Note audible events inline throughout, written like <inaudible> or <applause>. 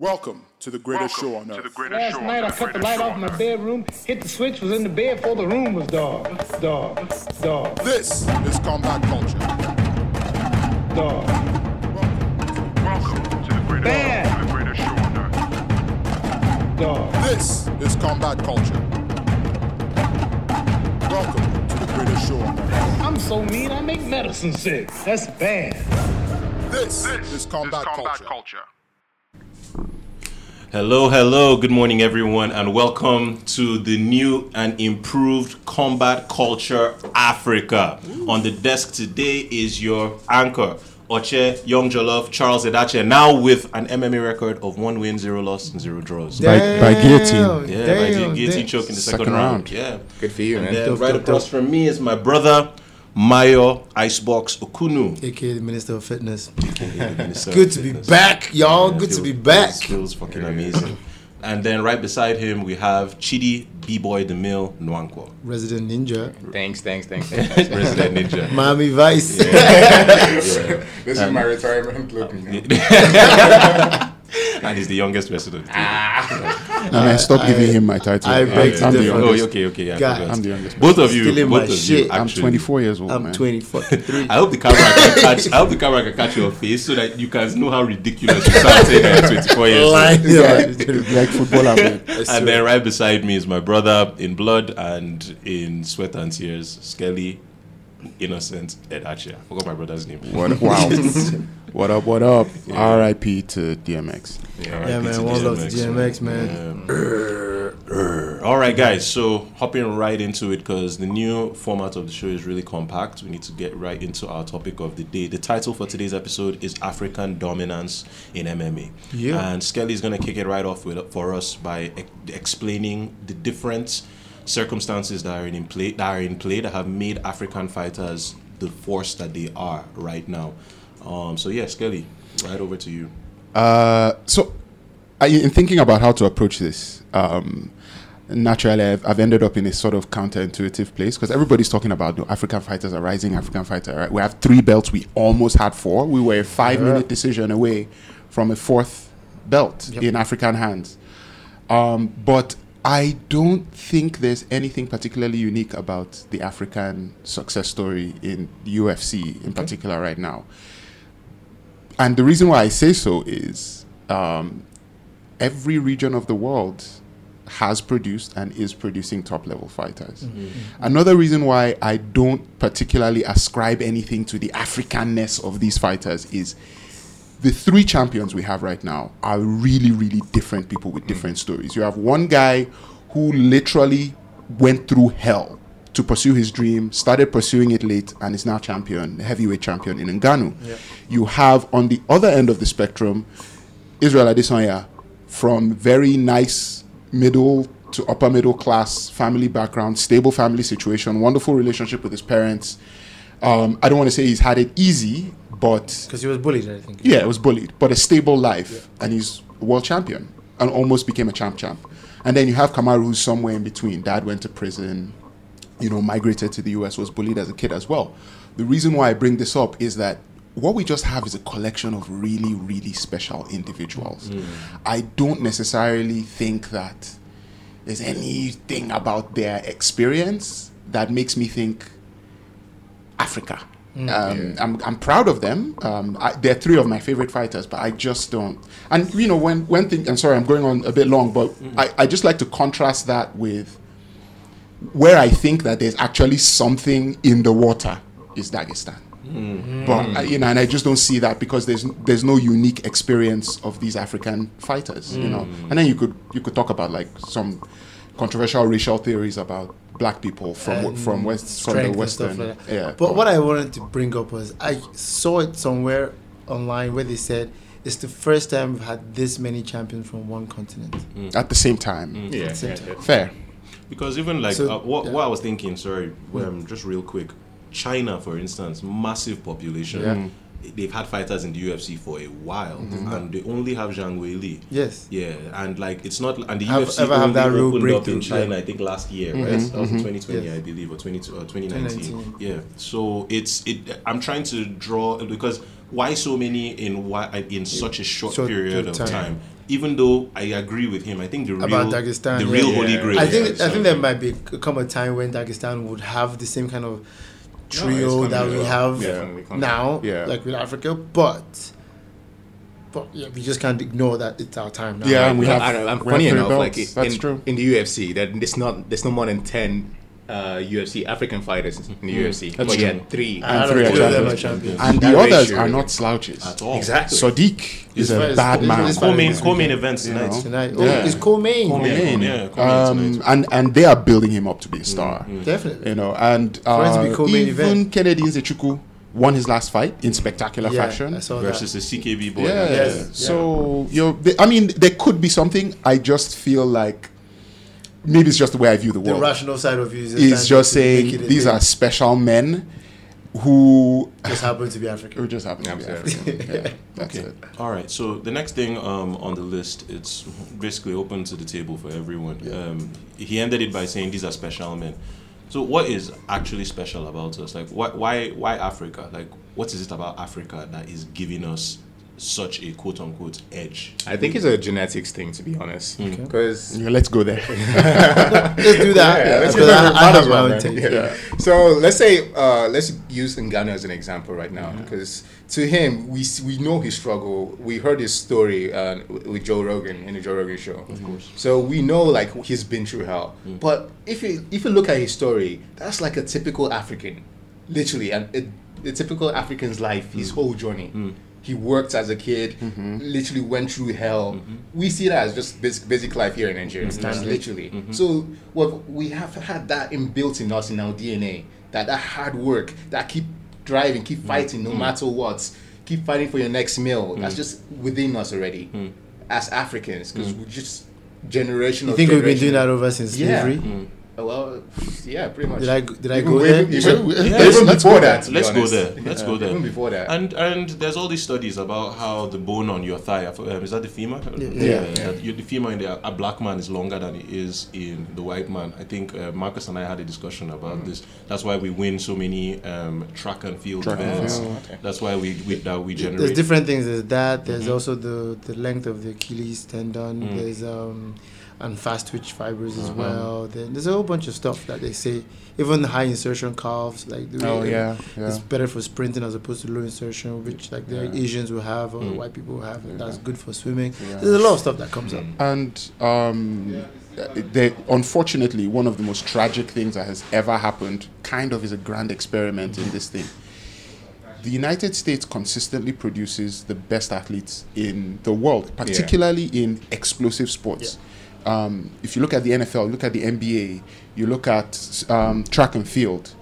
Welcome to the greatest show on to earth. the Last show night I earth. cut the Greatest light show off on my earth. bedroom, hit the switch, was in the bed before the room was dark. Dark, dark, This is combat culture. dark. Welcome to the greatest, Bam. to the greatest show on earth. Dog. This is combat culture. Welcome to the greatest show on earth. I'm so mean I make medicine sick. That's bad. This, This is combat, culture. culture. Hello, hello, good morning, everyone, and welcome to the new and improved Combat Culture Africa. On the desk today is your anchor, Oche Young Jollof Charles Edache, now with an MMA record of one win, zero loss, and zero draws. By- by guillotine. Yeah, by guillotine damn. choke in the second, Second round. round. Yeah. Good for you, And man. then Dope, right dope, across dope. from me is my brother, Mayo Icebox Okunu. aka the Minister of Fitness. Minister <laughs> Good of to be back, y'all. Yeah, Good to be back. Feels, feels fucking amazing. And then right beside him, we have Chidi B Boy the Mill Nwankwo, Resident Ninja. Thanks, <laughs> thanks, thanks. Resident Ninja. Miami Vice. Yeah. <laughs> this is my retirement look. <laughs> and he's the youngest resident. Ah. No, man, stop giving him my title. I beg to I'm the differ. Oh, youngest. okay, okay. Yeah, I God. forgot. I'm the youngest. Both of you, Stealing both my of you. shit. I'm 24 years old, I'm man. 20 three. <laughs> I hope the camera can catch. I hope the camera can catch your face so that you can know how ridiculous you sound saying that you're 24 years old. <laughs> Yeah, like footballer, man. And then right beside me is my brother in blood and in sweat and tears, Skelly, innocent Ed Achia. I forgot my brother's name. What, wow. <laughs> what up, what up? RIP to DMX. Yeah, man. One love to DMX, man. <clears throat> All right, guys. So hopping right into it because the new format of the show is really compact. We need to get right into our topic of the day. The title for today's episode is African Dominance in MMA. Yeah. And Skelly's gonna kick it right off with for us by ex- explaining the different circumstances that are in play that are in play that have made African fighters the force that they are right now. Um, so yeah, Skelly, right over to you. Uh, so, I, in thinking about how to approach this, um, naturally, I've, I've ended up in a sort of counterintuitive place because everybody's talking about the African fighters are rising, African fighter. Right? We have three belts. We almost had four. We were a five-minute decision away from a fourth belt in African hands. Um, but I don't think there's anything particularly unique about the African success story in UFC in particular right now. And the reason why I say so is um, every region of the world has produced and is producing top level fighters. Another reason why I don't particularly ascribe anything to the Africanness of these fighters is the three champions we have right now are really, really different people with mm. different stories. You have one guy who literally went through hell to pursue his dream, started pursuing it late, and is now champion, the heavyweight champion in Ngannou. You have on the other end of the spectrum Israel Adesanya from very nice middle to upper middle class family background, stable family situation, wonderful relationship with his parents. Um, I don't want to say he's had it easy, but Because he was bullied, I think. yeah, it was bullied, but a stable life, and he's world champion and almost became a champ champ. And then you have Kamaru, who's somewhere in between. Dad went to prison, you know, migrated to the US, was bullied as a kid as well. The reason why I bring this up is that what we just have is a collection of really, really special individuals. I don't necessarily think that there's anything about their experience that makes me think Africa. Um, I'm, I'm proud of them. Um, I, they're three of my favorite fighters, but I just don't. And you know, when when thing, and sorry, I'm going on a bit long, but I, I just like to contrast that with where I think that there's actually something in the water is Dagestan. But uh, you know, and I just don't see that because there's there's no unique experience of these African fighters, you know. And then you could you could talk about like some controversial racial theories about black people from And from west from the western. like. Yeah, But what I wanted to bring up was I saw it somewhere online where they said it's the first time we've had this many champions from one continent. at the same time, At the same time. fair. Because even like So, uh, what, yeah. what I was thinking, sorry, um, just real quick, China, for instance, massive population. They've had fighters in the UFC for a while, mm-hmm. and they only have Zhang Wei Li. Yes. Yeah, and like it's not, and the Have- UFC ever have that real opened up in China, yeah. I think last year, mm-hmm, right? Mm-hmm. That was 2020, Yes. I believe, or 20, uh, or 2019. 2019. Yeah. So it's it. I'm trying to draw because why so many in why in such a short Short period of time. time. even though I agree with him, I think the real About Dagestan, the yeah. real Yeah. holy grail. I think I think there might be come a time when Dagestan would have the same kind of trio coming that we have Definitely coming. now, Yeah. like with Africa, but but yeah, we just can't ignore that it's our time now. Yeah, and we have. I, I'm we funny have three enough, like belts. in, that's true. in the UFC, that there's not there's no more than ten uh, UFC African fighters in the UFC, That's but true. yeah, three. And three two are of them are champions. champions. And That the others are not slouches. at all. Exactly. Sadiq is It's a bad man. it's- Co-main, This co-main weekend. events You tonight. know. Tonight, oh, Yeah. it's co-main. Co-main, Yeah. yeah, co-main Um, tonight. and and they are building him up to be a star. Definitely. You know, and For it to be uh, even event. Kennedy Nzechukwu won his last fight in spectacular yeah, fashion. Versus that. the CKB boy. Yeah. Yes. So you know, I mean, there could be something. I just feel like maybe it's just the way I view the The world. The rational side of you is is just saying these are special men who just happen to be who African. just happen to be African. Yeah, <laughs> that's Okay. it. All right. So the next thing um, on the list, it's basically open to the table for everyone. Um, he ended it by saying these are special men. So what is actually special about us? Like, why, why, why Africa? Like, what is it about Africa that is giving us such a quote unquote edge? I think it's a genetics thing, to be honest, because Yeah, let's go there. <laughs> Let's do that. Yeah, let's because go I, there. I have my own take. Yeah. So let's say uh, let's use Ngannou as an example right now, because to him we we know his struggle. We heard his story uh, with Joe Rogan in the Joe Rogan show. Of course. So we know like he's been through hell. But if you if you look at his story, that's like a typical African, literally, and a, a typical African's life, his whole journey. He worked as a kid, mm-hmm. literally went through hell. Mm-hmm. We see that as just basic, basic life here in Nigeria, mm-hmm. just literally. So what we have had that inbuilt in us in our DNA, that that hard work, that keep driving, keep fighting no matter what, keep fighting for your next meal. That's just within us already as Africans, because we're just generation. You think we've been doing that over since Yeah. slavery? Uh, Well, yeah, pretty much. Did I did I Even go there? Even, even Yeah, let's- let's before go that. there. to Let's go there. Let's go there. Even before that. And and there's all these studies about how the bone on your thigh, um, is that the femur? Yeah. that you- the femur in the, a black man is longer than it is in the white man. I think uh, Marcus and I had a discussion about this. That's why we win so many um, track and field Track and events. field. That's why we, we that we generate. There's different things. There's that. There's also the the length of the Achilles tendon. There's um and fast twitch fibers as well. Then there's a whole bunch of stuff that they say. Even high insertion calves, like Oh yeah, yeah. It's better for sprinting as opposed to low insertion, which like the Asians will have or the white people will have, and that's good for swimming. There's a lot of stuff that comes up. And um, they, unfortunately, one of the most tragic things that has ever happened, kind of, is a grand experiment in this thing. The United States consistently produces the best athletes in the world, particularly in explosive sports. Um, if you look at the NFL, look at the NBA, you look at um, track and field,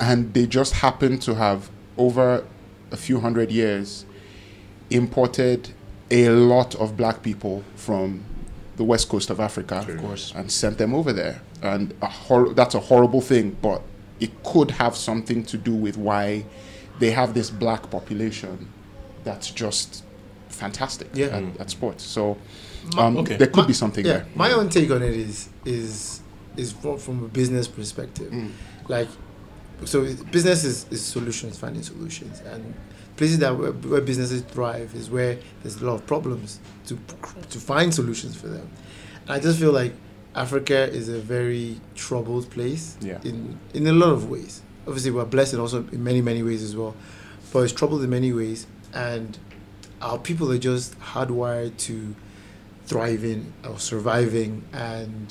and they just happen to have over a few hundred years imported a lot of black people from the west coast of Africa, of course. and sent them over there. And a hor- that's a horrible thing, but it could have something to do with why they have this black population that's just fantastic Yeah. at, at sports. So um, okay. there could My- be something yeah, there. my own take on it is is is from, from a business perspective. Mm. Like, so business is, is solutions, finding solutions, and places that where, where businesses thrive is where there's a lot of problems to to find solutions for them. And I just feel like Africa is a very troubled place Yeah. in in a lot of ways. Obviously, we're blessed also in many many ways as well, but it's troubled in many ways, and our people are just hardwired to thriving or surviving and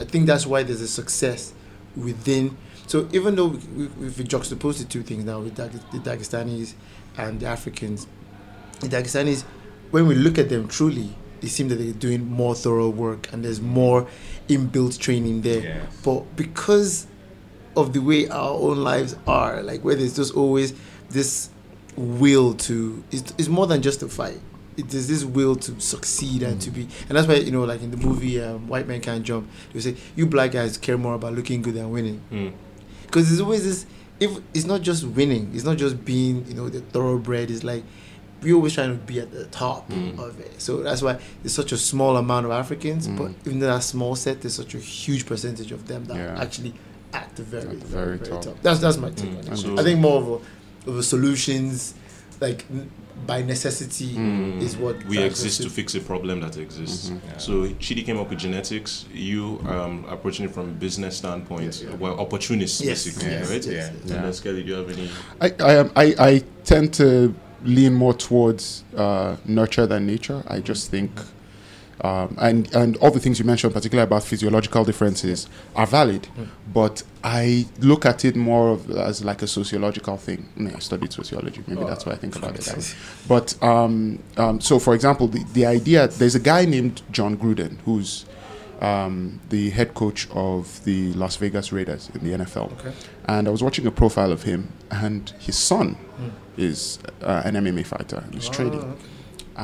i think that's why there's a success within so even though we, we, if we juxtapose the two things now with Dag- the dagestanis and the africans the dagestanis when we look at them truly it seems that they're doing more thorough work and there's more inbuilt training there Yes. but because of the way our own lives are like where there's just always this will to it's, it's more than just a fight it is this will to succeed and to be and that's why you know like in the movie um, white men can't jump they say you black guys care more about looking good than winning Mm. because there's always this if it's not just winning it's not just being you know the thoroughbred it's like we're always trying to be at the top Mm. of it so that's why there's such a small amount of africans but even though that small set there's such a huge percentage of them that Yeah. are actually at the very, At the very, very very top. top. That's that's my take Mm. on it. So- I think more of a, of a solutions, like by necessity is what Mm. we exist to fix a problem that exists. So Chidi came up with genetics. You um, approaching it from a business standpoint, well, opportunists Yes. basically, Yes. right? Yeah. And then Skelly, do you have any? I, I, am- I, I tend to lean more towards uh, nurture than nature. I just think, um, and and all the things you mentioned, particularly about physiological differences, are valid. But I look at it more of as like a sociological thing. I, mean, I studied sociology. Maybe that's why I think about it. That way. <laughs> But um, um, so, for example, the, the idea there's a guy named Jon Gruden who's um, the head coach of the Las Vegas Raiders in the NFL. Okay. And I was watching a profile of him, and his son is uh, an MMA fighter. He's training. okay.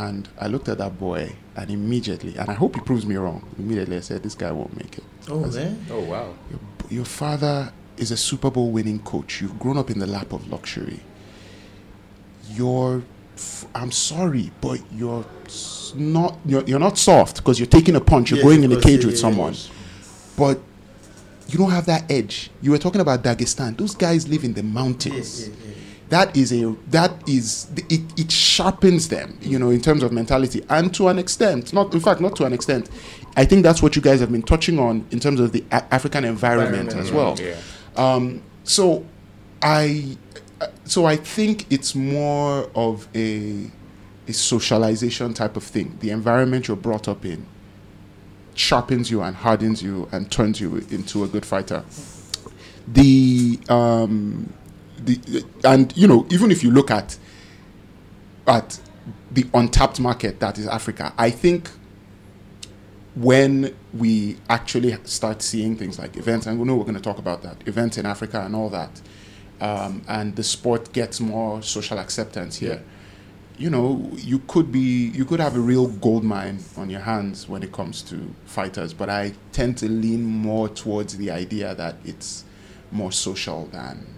And I looked at that boy, and immediately, and I hope he proves me wrong. Immediately, I said, "This guy won't make it." Oh I said, man, Oh wow. your, your father is a Super Bowl winning coach. You've grown up in the lap of luxury. You're, f- I'm sorry, but you're not. You're, you're not soft because you're taking a punch. You're Yes, going in a cage yeah, with yeah, someone, yeah. but you don't have that edge. You were talking about Dagestan. Those guys live in the yeah, mountains yeah, yeah. That is a that is it, it sharpens them you know in terms of mentality and to an extent not in fact not to an extent. I think that's what you guys have been touching on in terms of the a- african environment, Environment, as well. Yeah. um, so i so i think it's more of a a socialization type of thing. The environment you're brought up in sharpens you and hardens you and turns you into a good fighter. The um the and you know even if you look at at the untapped market that is Africa, I think when we actually start seeing things like events, and we know we're going to talk about that events in Africa and all that, um, and the sport gets more social acceptance here. You know, you could be you could have a real gold mine on your hands when it comes to fighters, but I tend to lean more towards the idea that it's more social than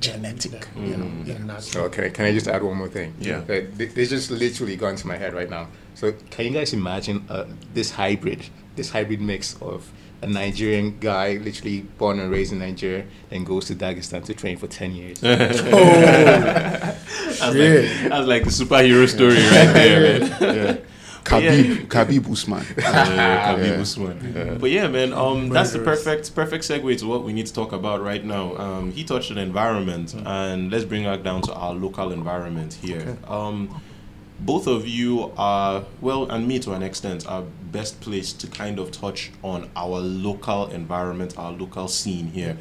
genetic. You know, Yeah, yeah. natural. Okay, can I just add one more thing? Yeah. Uh, This just literally gone to my head right now. So can you guys imagine uh, this hybrid, this hybrid mix of a Nigerian guy, literally born and raised in Nigeria, and goes to Dagestan to train for ten years? <laughs> Oh, <laughs> That's, like, that's like the superhero story right there, man. <laughs> yeah. Khabib, Khabib Usman. <laughs> Uh, Khabib Usman. But yeah, man, um, that's the perfect perfect segue to what we need to talk about right now. Um, he touched on environment, and let's bring that down to our local environment here. Um, both of you are well, and me to an extent, are best placed to kind of touch on our local environment, our local scene here.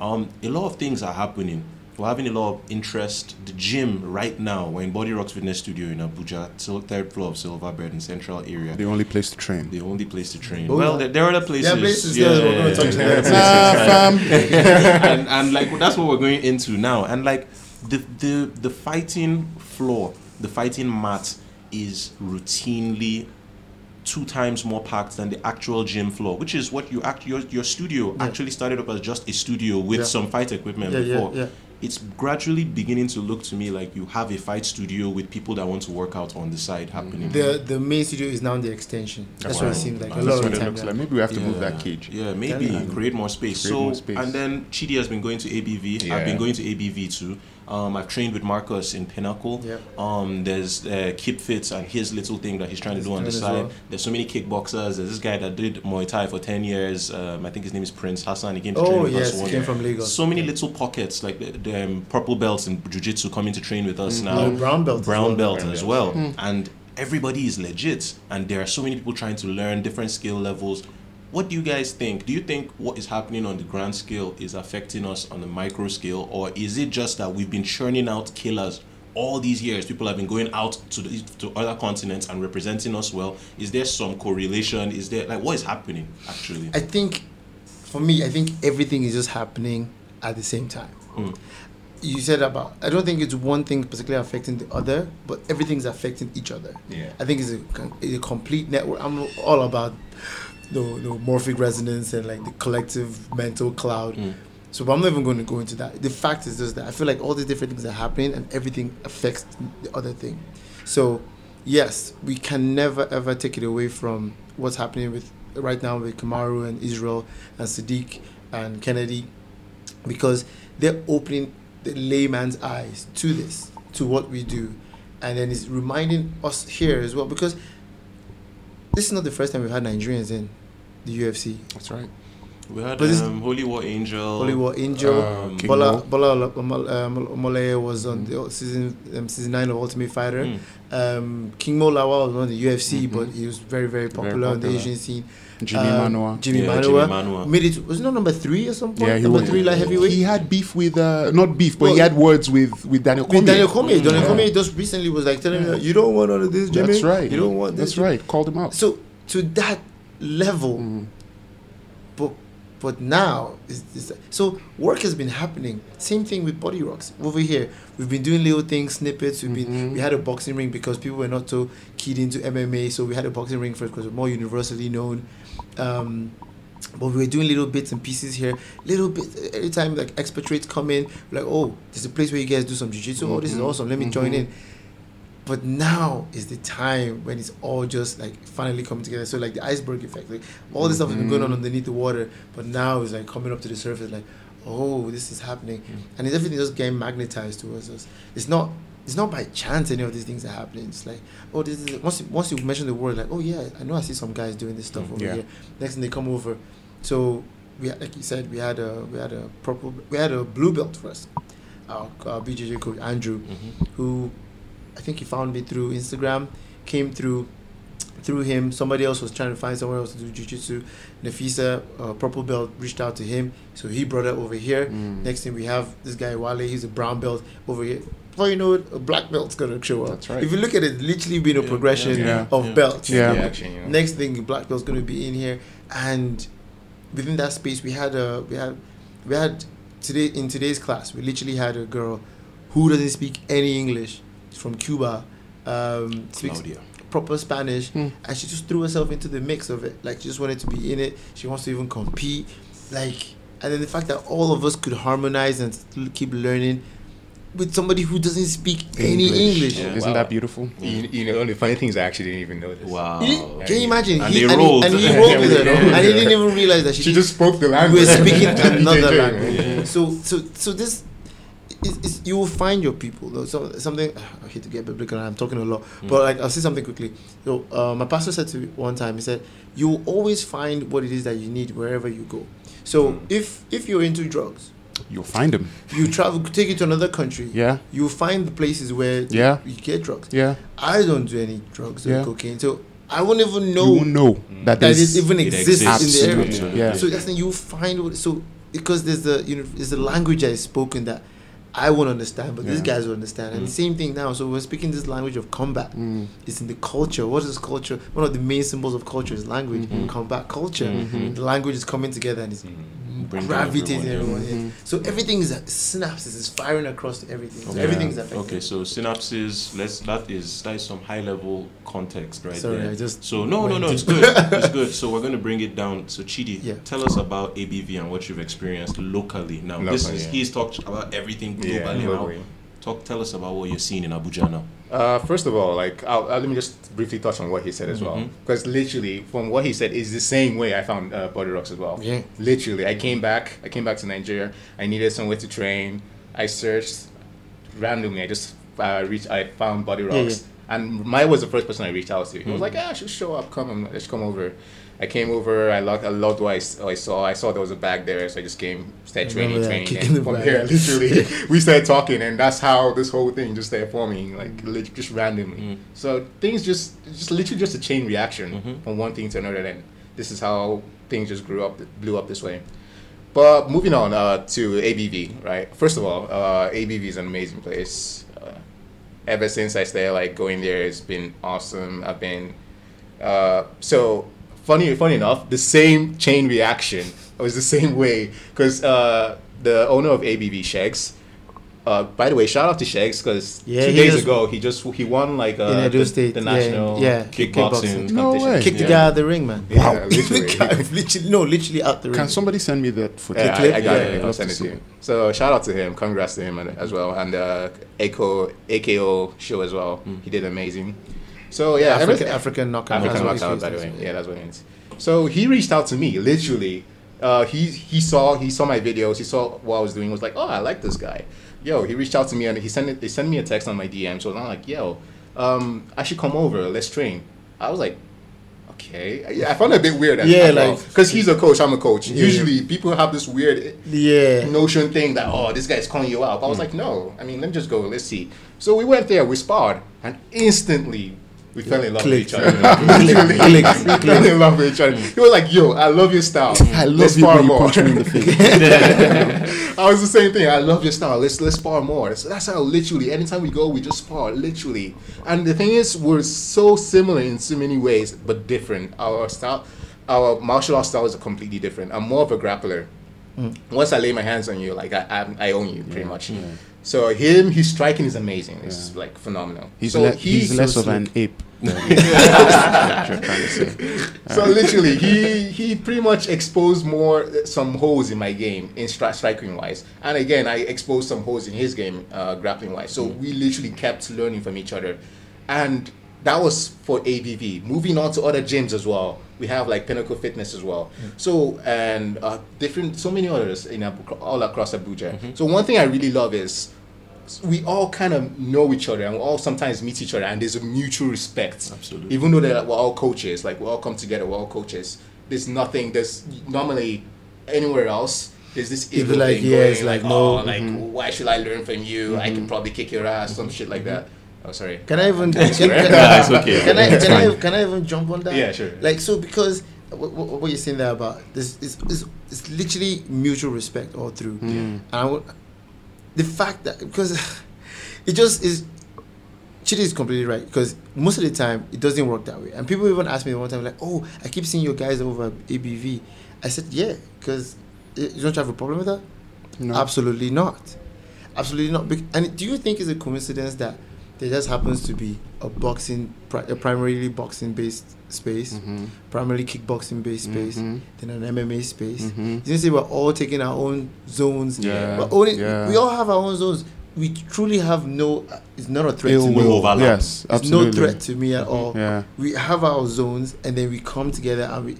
Um, a lot of things are happening. We're having a lot of interest. The gym right now, we're in Body Rocks Fitness Studio in Abuja, third floor of Silverbird in Central area The only place to train. the only place to train. Oh, well, yeah. there, there are other places. There are places, yes, we're gonna touch on there are that. places. Nah, fam. <laughs> and, and like that's what we're going into now. And like the the the fighting floor, the fighting mat is routinely two times more packed than the actual gym floor, which is what you act your your studio actually started up as just a studio with Yeah. some fight equipment Yeah, yeah, before. Yeah. It's gradually beginning to look to me like you have a fight studio with people that want to work out on the side happening. The the main studio is now in the extension. That's what it seems like. A That's lot what of it looks yeah. like. Maybe we have to move that cage. Yeah, maybe Yeah. create more space. Create so, more space. and then Chidi has been going to ABV. I've been going to ABV too. Um, I've trained with Marcus in Pinnacle. Yep. Um, there's uh, Kip Fits and his little thing that he's trying to do on the side. well. There's so many kickboxers. There's this guy that did Muay Thai for 10 years. Um, I think his name is Prince Hassan. He came to train Oh with us yes, one came from Lagos. So many little pockets, like the, the um, purple belts in jiu-jitsu coming to train with us now. Oh, brown belt as Brown well. belt as belt. well. And everybody is legit. And there are so many people trying to learn different skill levels. What do you guys think? Do you think what is happening on the grand scale is affecting us on the micro scale? Or is it just that we've been churning out killers all these years? People have been going out to the, to other continents and representing us well. Is there some correlation? Is there like what is happening actually? I think, for me, I think everything is just happening at the same time. Mm. You said about. I don't think it's one thing particularly affecting the other, but everything's affecting each other. Yeah. I think it's a, it's a complete network. I'm all about the, the morphic resonance and like the collective mental cloud. Mm. So, but I'm not even going to go into that. The fact is just that I feel like all these different things are happening and everything affects the other thing. So, yes, we can never ever take it away from what's happening with right now with Kamaru and Israel and Sadiq and Kennedy because they're opening the layman's eyes to this, to what we do. and then it's reminding us here as well because this is not the first time we've had Nigerians in the UFC. That's right. We had But um, Holy War Angel. Holy War Angel, Um, Bola. Bola Omo- Omoleye was on the season um, season nine of Ultimate Fighter. Mm. Um, King Mo Lawal was on the UFC, Mhm. but he was very very popular, Very on the popular. Asian scene. Jimmy Um, Manuwa. Jimmy Yeah, Manuwa. Jimmy Manuwa. Made it. Was it not number three at some point? Yeah, he number was. three light heavyweight. He had beef with uh, not beef, but Well, he had words with with Daniel with Cormier. Daniel Cormier. Daniel Yeah. Cormier just recently was like telling me, "You don't want all of this, Jimmy. That's right. You don't want this." That's right. Called him out. So to that level, Mm. but but now is is so work has been happening. Same thing with body rocks over here. We've been doing little things, snippets. We've been Mhm. we had a boxing ring because people were not so keyed into MMA, so we had a boxing ring first because we're more universally known. Um, but we were doing little bits and pieces here, little bit every time like expatriates come in, like, oh, there's a place where you guys do some jiu-jitsu. Oh, this is Mhm. awesome. Let me join Mhm. in. But now is the time when it's all just like finally coming together. So like the iceberg effect, like all this stuff has been going on underneath the water, but now it's like coming up to the surface. Like, oh, this is happening, and it's everything just getting magnetized towards us. It's not. It's not by chance any of these things are happening. It's like, oh, this is once you, once you mention the word, like, oh yeah, I know I see some guys doing this stuff over Yeah. here. Next thing they come over, so we like you said, we had a we had a purple, we had a blue belt first. Our, our BJJ coach Andrew, Mhm. who I think he found me through Instagram, came through through him. Somebody else was trying to find somewhere else to do jiu-jitsu. Nafisa, uh, purple belt, reached out to him, so he brought it over here. Mm. Next thing we have this guy Wale, he's a brown belt over here. Before you know it, a black belt's gonna show up. That's right. If you look at it, literally been a Yeah, progression yeah, of yeah. belts. Yeah. The action. Next thing, black belt's gonna be in here, and within that space, we had a we had we had today in today's class, we literally had a girl who doesn't speak any English from Cuba, um, speaks Claudia. proper Spanish, Hmm. and she just threw herself into the mix of it. Like she just wanted to be in it. She wants to even compete. Like, and then the fact that all of us could harmonize and keep learning with somebody who doesn't speak any English. Yeah. Isn't Wow. that beautiful? You, you know, the funny thing is, I actually didn't even know this. Wow. You- Can you imagine? And he, they and, rolled. He, and he <laughs> rolled with we her, rolled. and he didn't even realize that she, She just spoke the language. we <laughs> language. were speaking another language. Yeah. So, so, so this is, is you will find your people. Though. So something <sighs> I hate to get biblical. I'm talking a lot, but like I'll say something quickly. So uh, my pastor said to me one time, he said, "You will always find what it is that you need wherever you go." So if if you're into drugs, You'll find them. you travel, take it to another country. Yeah. You'll find the places where Yeah. you get drugs. Yeah. I don't do any drugs or Yeah. cocaine, so I won't even You know won't know that that it even It exists, exists. in the area. Absolutely, yeah. So that's the you find what so because there's the you know there's a language that is spoken that I won't understand, but these guys will understand. And the same thing now. So we're speaking this language of combat. Mm. It's in the culture. What is culture? One of the main symbols of culture is language. Mm-hmm. Combat culture. The language is coming together and it's Bring down gravitating everyone, everyone. yeah. in. So everything is synapses is firing across to everything. So Okay. everything is affected. Okay, so synapses. Let's. That is that is some high level context right Sorry, there. I just So no, no, no. It's good. It's <laughs> good. So we're going to bring it down. So Chidi, Yeah. tell us about ABV and what you've experienced locally. Now, this Locally, is yeah. he's talked about everything Yeah, globally. Talk. Tell us about what you're seeing in Abuja now. Uh, first of all, like, I'll, uh, let me just briefly touch on what he said as well, Mhm. because literally, from what he said, is the same way I found uh, Body Rocks as well. Yeah. Literally, I came back. I came back to Nigeria. I needed somewhere to train. I searched randomly. I just uh, reached. I found Body Yeah, Rocks, and Maya was the first person I reached out to. He was like, "Ah, just show up. Come, on, let's come over." I came over. I loved. I loved what I, I saw. I saw there was a bag there, so I just came, started training, training. And from there, literally, <laughs> we started talking, and that's how this whole thing just started forming, like lit- just randomly. Mm. So things just, just literally just a chain reaction Mhm. from one thing to another. And this is how things just grew up, blew up this way. But moving on uh, to ABV, right? First of all, uh, ABV is an amazing place. Ever since I started like going there, it's been awesome. I've been uh, so funny. Funny enough, the same chain reaction was the same way because uh, the owner of ABV Shags. Uh, by the way, shout out to Shags because Yeah, two days just- ago he just he won like uh, In the, State, the national yeah, kickboxing, kickboxing. No competition. way. Kick the guy out of the ring, man. Yeah, <laughs> literally. <laughs> guy literally, no, literally out the ring. Can somebody send me that footage? Yeah, I, I got Yeah, it. I'd I'll send it to you. it. So shout out to him. Congrats to him as well, and uh, AKO AKO show as well. He did amazing. So yeah, African, everything- African knockout. African that's knockout, by the way. Yeah, that's what it means. So he reached out to me, literally. Uh, he he saw he saw my videos. He saw what I was doing. Was like, oh, I like this guy. Yo, he reached out to me and he sent it. They sent me a text on my DM. So I'm like, yo, um, I should come over. Let's train. I was like, okay. Yeah, I found it a bit weird. Yeah, like- because he's a coach, I'm a coach. Usually, people have this weird Yeah. notion thing that oh, this guy's calling you out. But I was like, no. I mean, let me just go. Let's see. So we went there. We sparred, and instantly. We fell in love Clicked. with each other. <laughs> <laughs> We fell in love with each other. He was like, "Yo, I love your style. <laughs> I love Let's you you more." punch me in the face. I was the same thing. I love your style. Let's let's spar more. So that's how literally anytime we go, we just spar literally. And the thing is, we're so similar in so many ways, but different. Our style, our martial art styles are completely different. I'm more of a grappler. Mm. Once I lay my hands on you, like I I, I own you pretty much. So him, his striking is amazing. It's like phenomenal. He's, so le- he's, less so of an ape. Than what you're trying to say. So literally, he he pretty much exposed more some holes in my game in stri- striking wise, and again, I exposed some holes in his game uh, grappling wise. So we literally kept learning from each other, and that was for ABV. Moving on to other gyms as well, we have like Pinnacle Fitness as well. So and uh, different, so many others in Abu- all across Abuja. So one thing I really love is we all kind of know each other and we all sometimes meet each other and there's a mutual respect Absolutely. even though that we're all coaches like we all come together we're all coaches there's nothing there's normally anywhere else there's this People like, thing yeah, going, it's like, like, oh no, like mm-hmm. why should I learn from you I can mm-hmm. probably kick your ass some shit like that mm-hmm. oh sorry Can I even? Can, it's <laughs> okay. Can I? It's Can I? Can I even jump on that? Yeah, sure. Like so, because what, what, what you're saying there about this is is it's literally mutual respect all through. Mm. And I would, the fact that because it just is. Chidi is completely right because most of the time it doesn't work that way. And people even ask me one time like, "Oh, I keep seeing your guys over ABV." I said, "Yeah, because you don't have a problem with that." No. Absolutely not. Absolutely not. And do you think it's a coincidence that there just happens to be a boxing, pri- a primarily boxing based space, Mm-hmm. primarily kickboxing based space, Mhm. then an MMA space? Mhm. You see, we're all taking our own zones. Yeah, But only, yeah. We all have our own zones. We truly have no, uh, it's not a threat Ill to me. will. will. overlap. Yes, It's absolutely. no threat to me at all. Yeah. We have our zones and then we come together and we.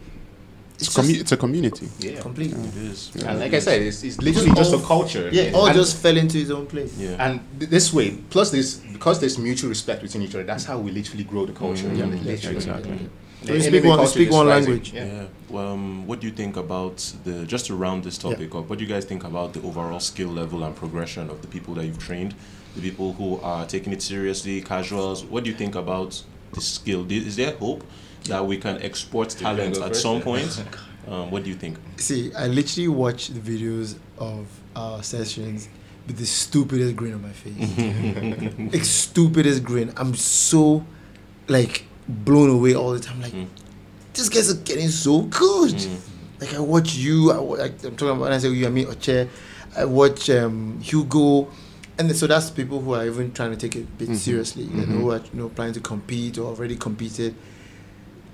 It's, It's, commu- it's a community. yeah complete. It is. and like I said it's, it's literally just a culture Yeah, all And- just fell into his own place. Yeah. And th- this way, plus this, because there's mutual respect between each other, that's how we literally grow the culture. Mm, Yeah, yeah, literally. exactly. The We speak one- speak one language. Yeah. Yeah. Well, um, what do you think about the just to round this topic up? What do you guys think about the overall skill level and progression of the people that you've trained, the people who are taking it seriously, casuals? What do you think about the skill? Is is there hope that we can export talent go at first? some point? <laughs> Um, what do you think? See, I literally watch the videos of our sessions with the stupidest grin on my face. <laughs> like stupidest grin. I'm so like blown away all the time. Like these guys are getting so good. Like I watch you. I, wa- like, I'm talking about when I say you. I mean Oche. I watch um, Hugo. And so that's people who are even trying to take it a bit seriously, you know, who are you know planning to compete or already competed.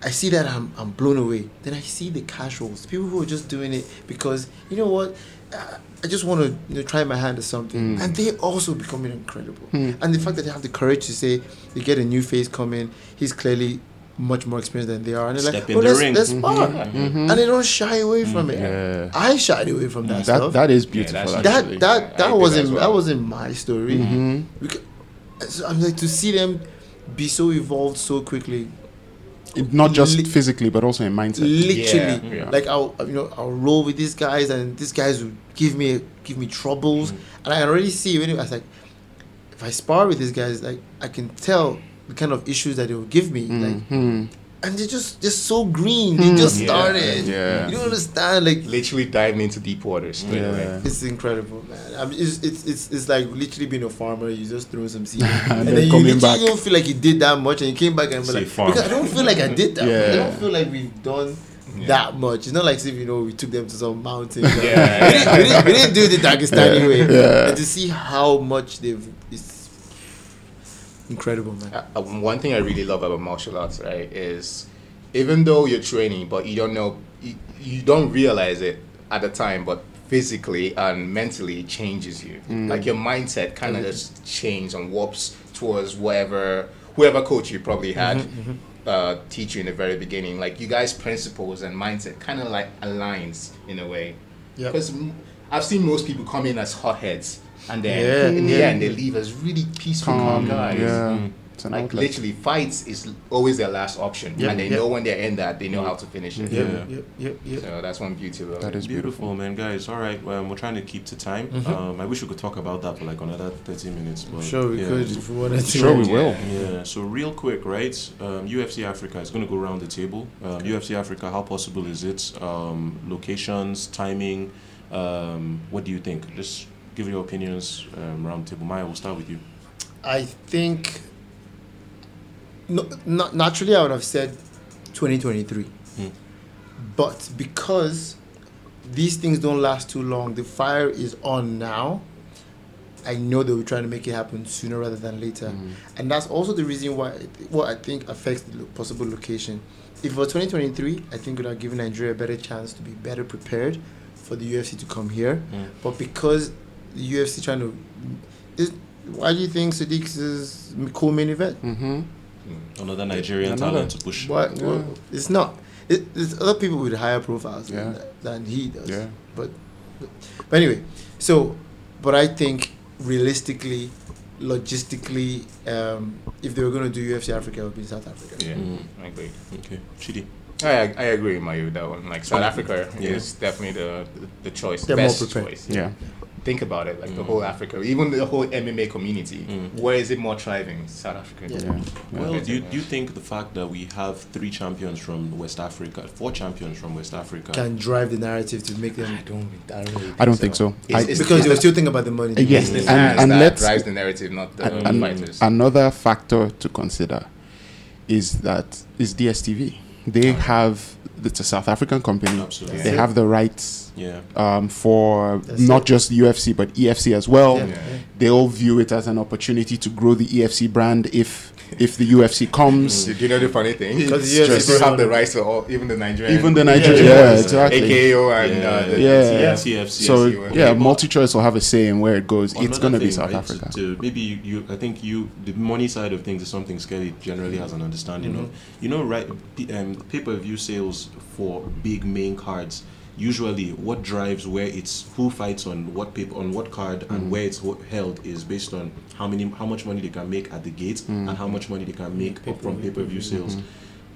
I see that I'm, I'm blown away. Then I see the casuals, people who are just doing it because you know what, uh, I just want to you know try my hand at something, mm. and they also becoming incredible. Hmm. And the fact that they have the courage to say they get a new face coming, he's clearly much more experienced than they are, and they're Step like, in oh, the let's, ring." let's mm-hmm. spar, mm-hmm. and they don't shy away mm, from it. Yeah. I shied away from that, That stuff. that is beautiful. that's- actually. that that I that wasn't well. that wasn't my story. Mm-hmm. Beca- so I'm like to see them be so evolved so quickly It- not just Li- physically, but also in mindset. literally Yeah, yeah. like I'll you know I'll roll with these guys and these guys will give me give me troubles and I already see when I was like if I spar with these guys like I can tell the kind of issues that they will give me like Hmm. And they're just just so green they hmm. just Yeah, started yeah. you don't understand like Literally diving into deep waters. Yeah. away. it's incredible, man. I mean, it's, it's it's it's like literally being a farmer. You just throw some seed, <laughs> and, then then you back. don't feel like you did that much, and you came back and like, farm. because I don't feel like I did that. Yeah. I don't feel like we've done that much. It's not like if you know we took them to some mountain. Yeah. we, didn't, we, didn't, we didn't do the Dagestani way, and to see how much they've it's incredible, man. Uh, uh, one thing I really love about martial arts, right, is even though you're training, but you don't know, you, you don't realize it at the time, but physically and mentally it changes you. Like your mindset kind of just changes and warps towards whatever, whoever coach you probably had. Uh, teach you in the very beginning, like you guys' principles and mindset kind of like aligns in a way. Yep. Because I've seen most people come in as hotheads, and then Yeah, in the yeah. end they leave as really peaceful, Calm, calm, guys. yeah. It's an like outlet. literally, fights is always their last option, Yep, and they yep. know when they end that, they know how to finish it. Yep, Yeah. yep, yep, yep. So that's one beauty of That it. is Beautiful, beautiful. man, guys. All right, um, we're trying to keep to time. Mhm. Um, I wish we could talk about that for like another thirty minutes. But Sure, we yeah. could if we wanted to. Sure, we will. Yeah. So real quick, right? Um, UFC Africa is going to go around the table. Um, UFC Africa, how possible is it? Um, locations, timing. Um, what do you think? Just give your opinions um, around the table. Maya, we'll start with you. I think. No, not naturally, I would have said 2023. Hmm. But because these things don't last too long, the fire is on now. I know they were trying to make it happen sooner rather than later, and that's also the reason why what I think affects the possible location. If it was 2023, I think it would have given Nigeria a better chance to be better prepared for the UFC to come here. Mm. But because the UFC trying to, is, why do you think Sadiq's is co-main event? Mm-hmm. Another Nigerian Another. talent to push. What? Yeah. what- It's not. It, there's other people with higher profiles Yeah. than, than he does. Yeah. But, but anyway, so, but I think realistically, logistically, um, if they were going to do UFC Africa, it would be in South Africa. Yeah, Mm. I agree. Okay, Chidi. I, I agree with Mayu that one. Like South Africa Yeah. is definitely the the choice, They're more best prepared. choice. Yeah. Think about it, like the Mm. whole Africa, even the whole MMA community. Mm. Where is it more thriving? South Africa. Yeah. Yeah. Well, do you, do you think the fact that we have three champions from West Africa, four champions from West Africa, Can drive the narrative to make them. I don't. I don't, really I don't think so. It's- it's- Because it's they were still thinking about the money. Yes, it's and- and that let's- drives the narrative, not the and, and fighters. another factor to consider is that is DSTV. They have it's a South African company. Absolutely. They have the rights yeah, um, for That's not it. just UFC but EFC as well. Yeah. Yeah. They all view it as an opportunity to grow the EFC brand if if the UFC comes. Do you know the funny thing? Because It's the UFC just have the rights to all, even the Nigerian, Even the Nigerian, Yeah, yeah, yeah, exactly. AKO and Yeah, uh, the yeah. TFC. So TFC, yeah, multi-choice will have a say in where it goes. it's going to be South right, Africa. To, maybe you, you, I think you, the money side of things is something Skelly generally has an understanding of. You know, right? Um, pay-per-view sales for big main cards. Usually, what drives where it's who fights on what paper on what card and mm. where it's held is based on how many how much money they can make at the gate mm. and how much money they can make from pay-per-view mm-hmm. sales.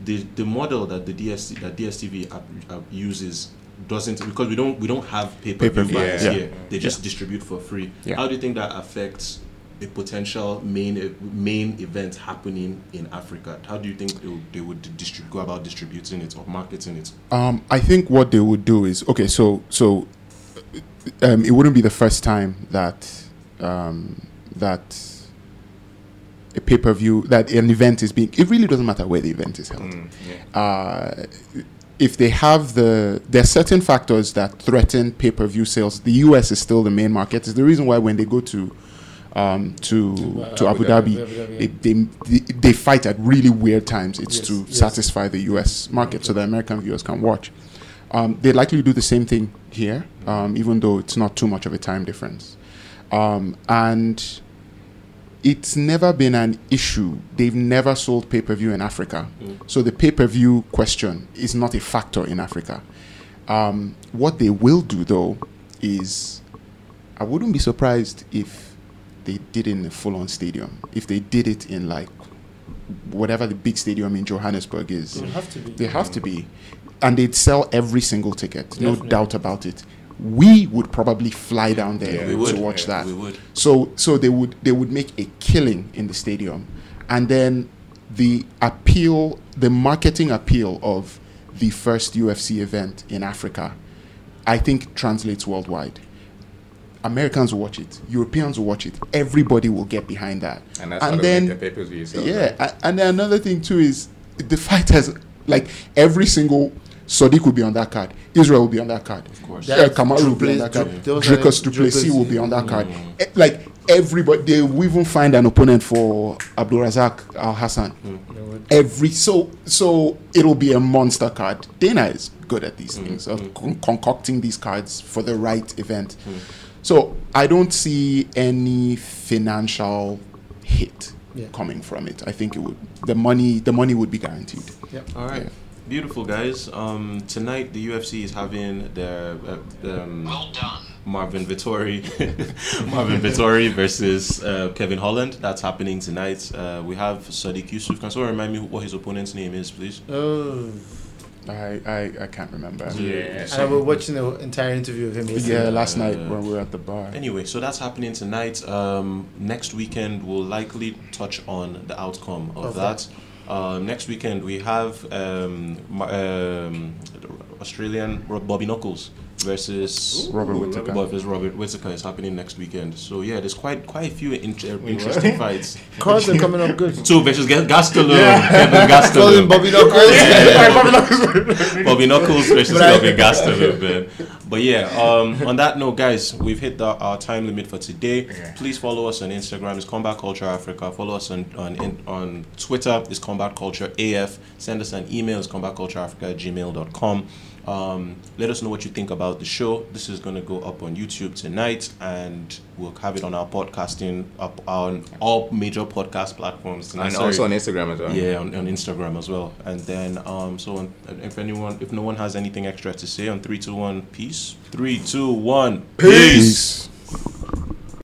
The the model that the DST, that DSTV app, app uses doesn't because we don't we don't have pay-per-view Pay-per-view, yeah. here. They just distribute for free. Yeah. How do you think that affects a potential main main event happening in Africa? How do you think they would, they would distrib- go about distributing it or marketing it? Um, I think what they would do is okay. So so um, it wouldn't be the first time that um, that a pay per view that an event is being. It really doesn't matter where the event is held. Mm, yeah. Uh, if they have the there are certain factors that threaten pay per view sales. The U.S. is still the main market. It's the reason why when they go to um, to to Abu Abu Dhabi, Dhabi, Dhabi, they, they, they they fight at really weird times. It's Yes, to yes. satisfy the U.S. market so the American viewers can watch. Um, they likely do the same thing here, um, even though it's not too much of a time difference. Um, and it's never been an issue. They've never sold pay per view in Africa. So the pay per view question is not a factor in Africa. Um, what they will do, though, is I wouldn't be surprised if they did it in a full on stadium. If they did it in like whatever the big stadium in Johannesburg is. It would have to be. They have to be. And they'd sell every single ticket, no doubt about it. We would probably fly down there Yeah, we to watch Yeah, that. we would. So so they would they would make a killing in the stadium. And then the appeal, the marketing appeal of the first UFC event in Africa, I think translates worldwide. Americans will watch it, Europeans will watch it, everybody will get behind that. And that's how they then make the pay-per-view yeah, a- and then another thing too is the fighters like every single Sadiq will be on that card, Israel will be on that card, of course. uh, Kamaru will be on that card, Duplessis- those are- Dricus Duplessis Duplessis. will be on that card. Eh, Like everybody, they will even find an opponent for Abdulrazak Al Hassan. Every so so it'll be a monster card. Dana is good at these things of con- concocting these cards for the right event. So I don't see any financial hit Yeah. coming from it. I think it would the money the money would be guaranteed. All right. Yeah. Beautiful guys. Um, tonight the UFC is having their uh, um, Well done. Marvin Vettori, <laughs> Marvin Vettori <laughs> versus uh, Kevin Holland. That's happening tonight. Uh, we have Sadiq Yusuff. Can someone remind me what his opponent's name is, please? Oh. I, I, I can't remember. Yeah. And I was watching the entire interview of him yesterday. Yeah, last night when we were at the bar. Anyway, so that's happening tonight. Um, next weekend, we'll likely touch on the outcome of, Of that. Uh, next weekend, we have um, um, Australian Bobby Knuckles versus Robert Whittaker. versus Robert Whittaker is happening next weekend. So yeah, there's quite quite a few in- interesting fights. <laughs> Cards are coming up good. Two versus Ga- Gastelum. Kevin <laughs> Call him Gastelum. <laughs> Bobby Knuckles. Bobby Knuckles versus Kevin Gastelum, man. But yeah, um, on that note, guys, we've hit the, our time limit for today. Yeah. Please follow us on Instagram. It's Combat Culture Africa. Follow us on on, in, on Twitter. It's Combat Culture AF. Send us an email. It's combat combatcultureafrica at gmail.com. Um, let us know what you think about the show. This is going to go up on YouTube tonight, and we'll have it on our podcasting up on all major podcast platforms tonight. And Sorry. also on Instagram as well. Yeah, on, on Instagram as well. And then, um, so on, if anyone, if no one has anything extra to say on three, two, one, peace. Three, two, one, peace. Peace.